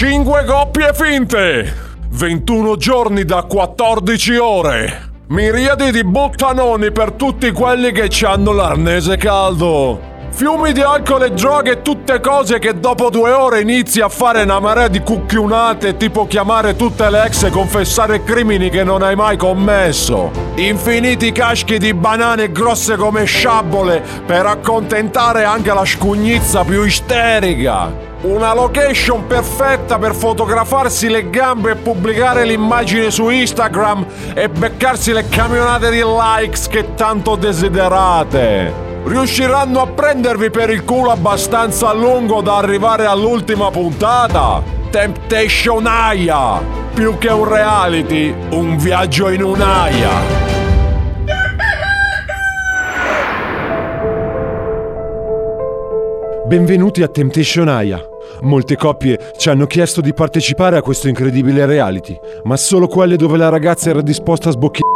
5 coppie finte, 21 giorni da 14 ore. Miriadi di buttanoni per tutti quelli che ci hanno l'arnese caldo. Fiumi di alcol e droghe, tutte cose che dopo due ore inizi a fare una marea di cucchiunate, tipo chiamare tutte le ex e confessare crimini che non hai mai commesso. Infiniti caschi di banane grosse come sciabole per accontentare anche la scugnizza più isterica. Una location perfetta per fotografarsi le gambe e pubblicare l'immagine su Instagram e beccarsi le camionate di likes che tanto desiderate riusciranno a prendervi per il culo abbastanza lungo da arrivare all'ultima puntata? Temptation Aya! Più che un reality, un viaggio in un'aia! Benvenuti a Temptation Aya. Molte coppie ci hanno chiesto di partecipare a questo incredibile reality, ma solo quelle dove la ragazza era disposta a sbocchire.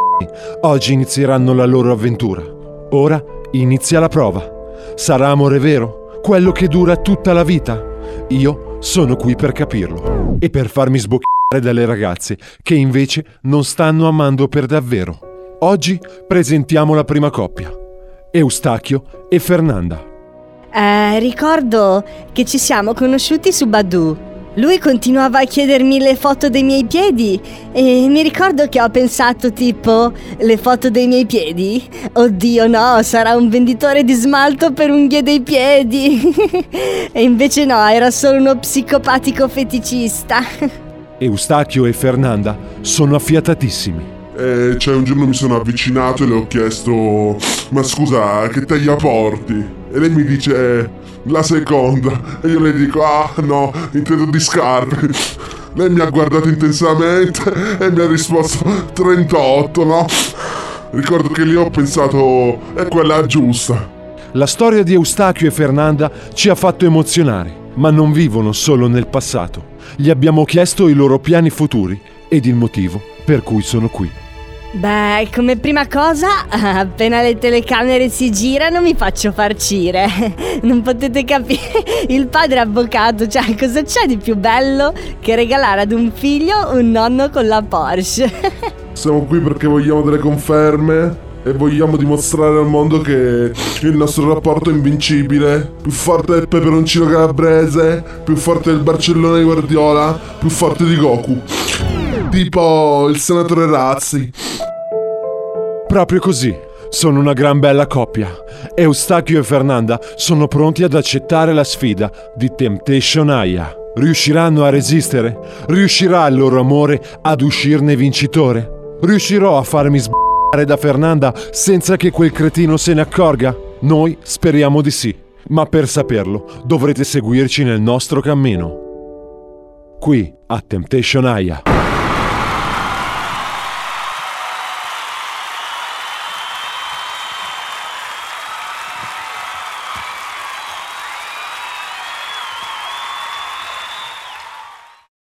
Oggi inizieranno la loro avventura. Ora Inizia la prova. Sarà amore vero? Quello che dura tutta la vita? Io sono qui per capirlo e per farmi sboccare dalle ragazze che invece non stanno amando per davvero. Oggi presentiamo la prima coppia, Eustachio e Fernanda. Eh, ricordo che ci siamo conosciuti su Badu lui continuava a chiedermi le foto dei miei piedi e mi ricordo che ho pensato tipo le foto dei miei piedi? Oddio no, sarà un venditore di smalto per unghie dei piedi. e invece no, era solo uno psicopatico feticista. Eustachio e Fernanda sono affiatatissimi. Eh, cioè un giorno mi sono avvicinato e le ho chiesto ma scusa che taglia porti? E lei mi dice la seconda. E io le dico, ah no, intendo di scarpe. Lei mi ha guardato intensamente e mi ha risposto 38, no? Ricordo che lì ho pensato, è quella giusta. La storia di Eustachio e Fernanda ci ha fatto emozionare, ma non vivono solo nel passato. Gli abbiamo chiesto i loro piani futuri ed il motivo per cui sono qui. Beh, come prima cosa, appena le telecamere si girano mi faccio farcire. Non potete capire, il padre avvocato, cioè cosa c'è di più bello che regalare ad un figlio un nonno con la Porsche? Siamo qui perché vogliamo delle conferme e vogliamo dimostrare al mondo che il nostro rapporto è invincibile. Più forte del peperoncino calabrese, più forte del Barcellona di Guardiola, più forte di Goku. Tipo il senatore Razzi. Proprio così. Sono una gran bella coppia. Eustachio e Fernanda sono pronti ad accettare la sfida di Temptation Aya. Riusciranno a resistere? Riuscirà il loro amore ad uscirne vincitore? Riuscirò a farmi sbagliare da Fernanda senza che quel cretino se ne accorga? Noi speriamo di sì, ma per saperlo dovrete seguirci nel nostro cammino. Qui a Temptation Aya.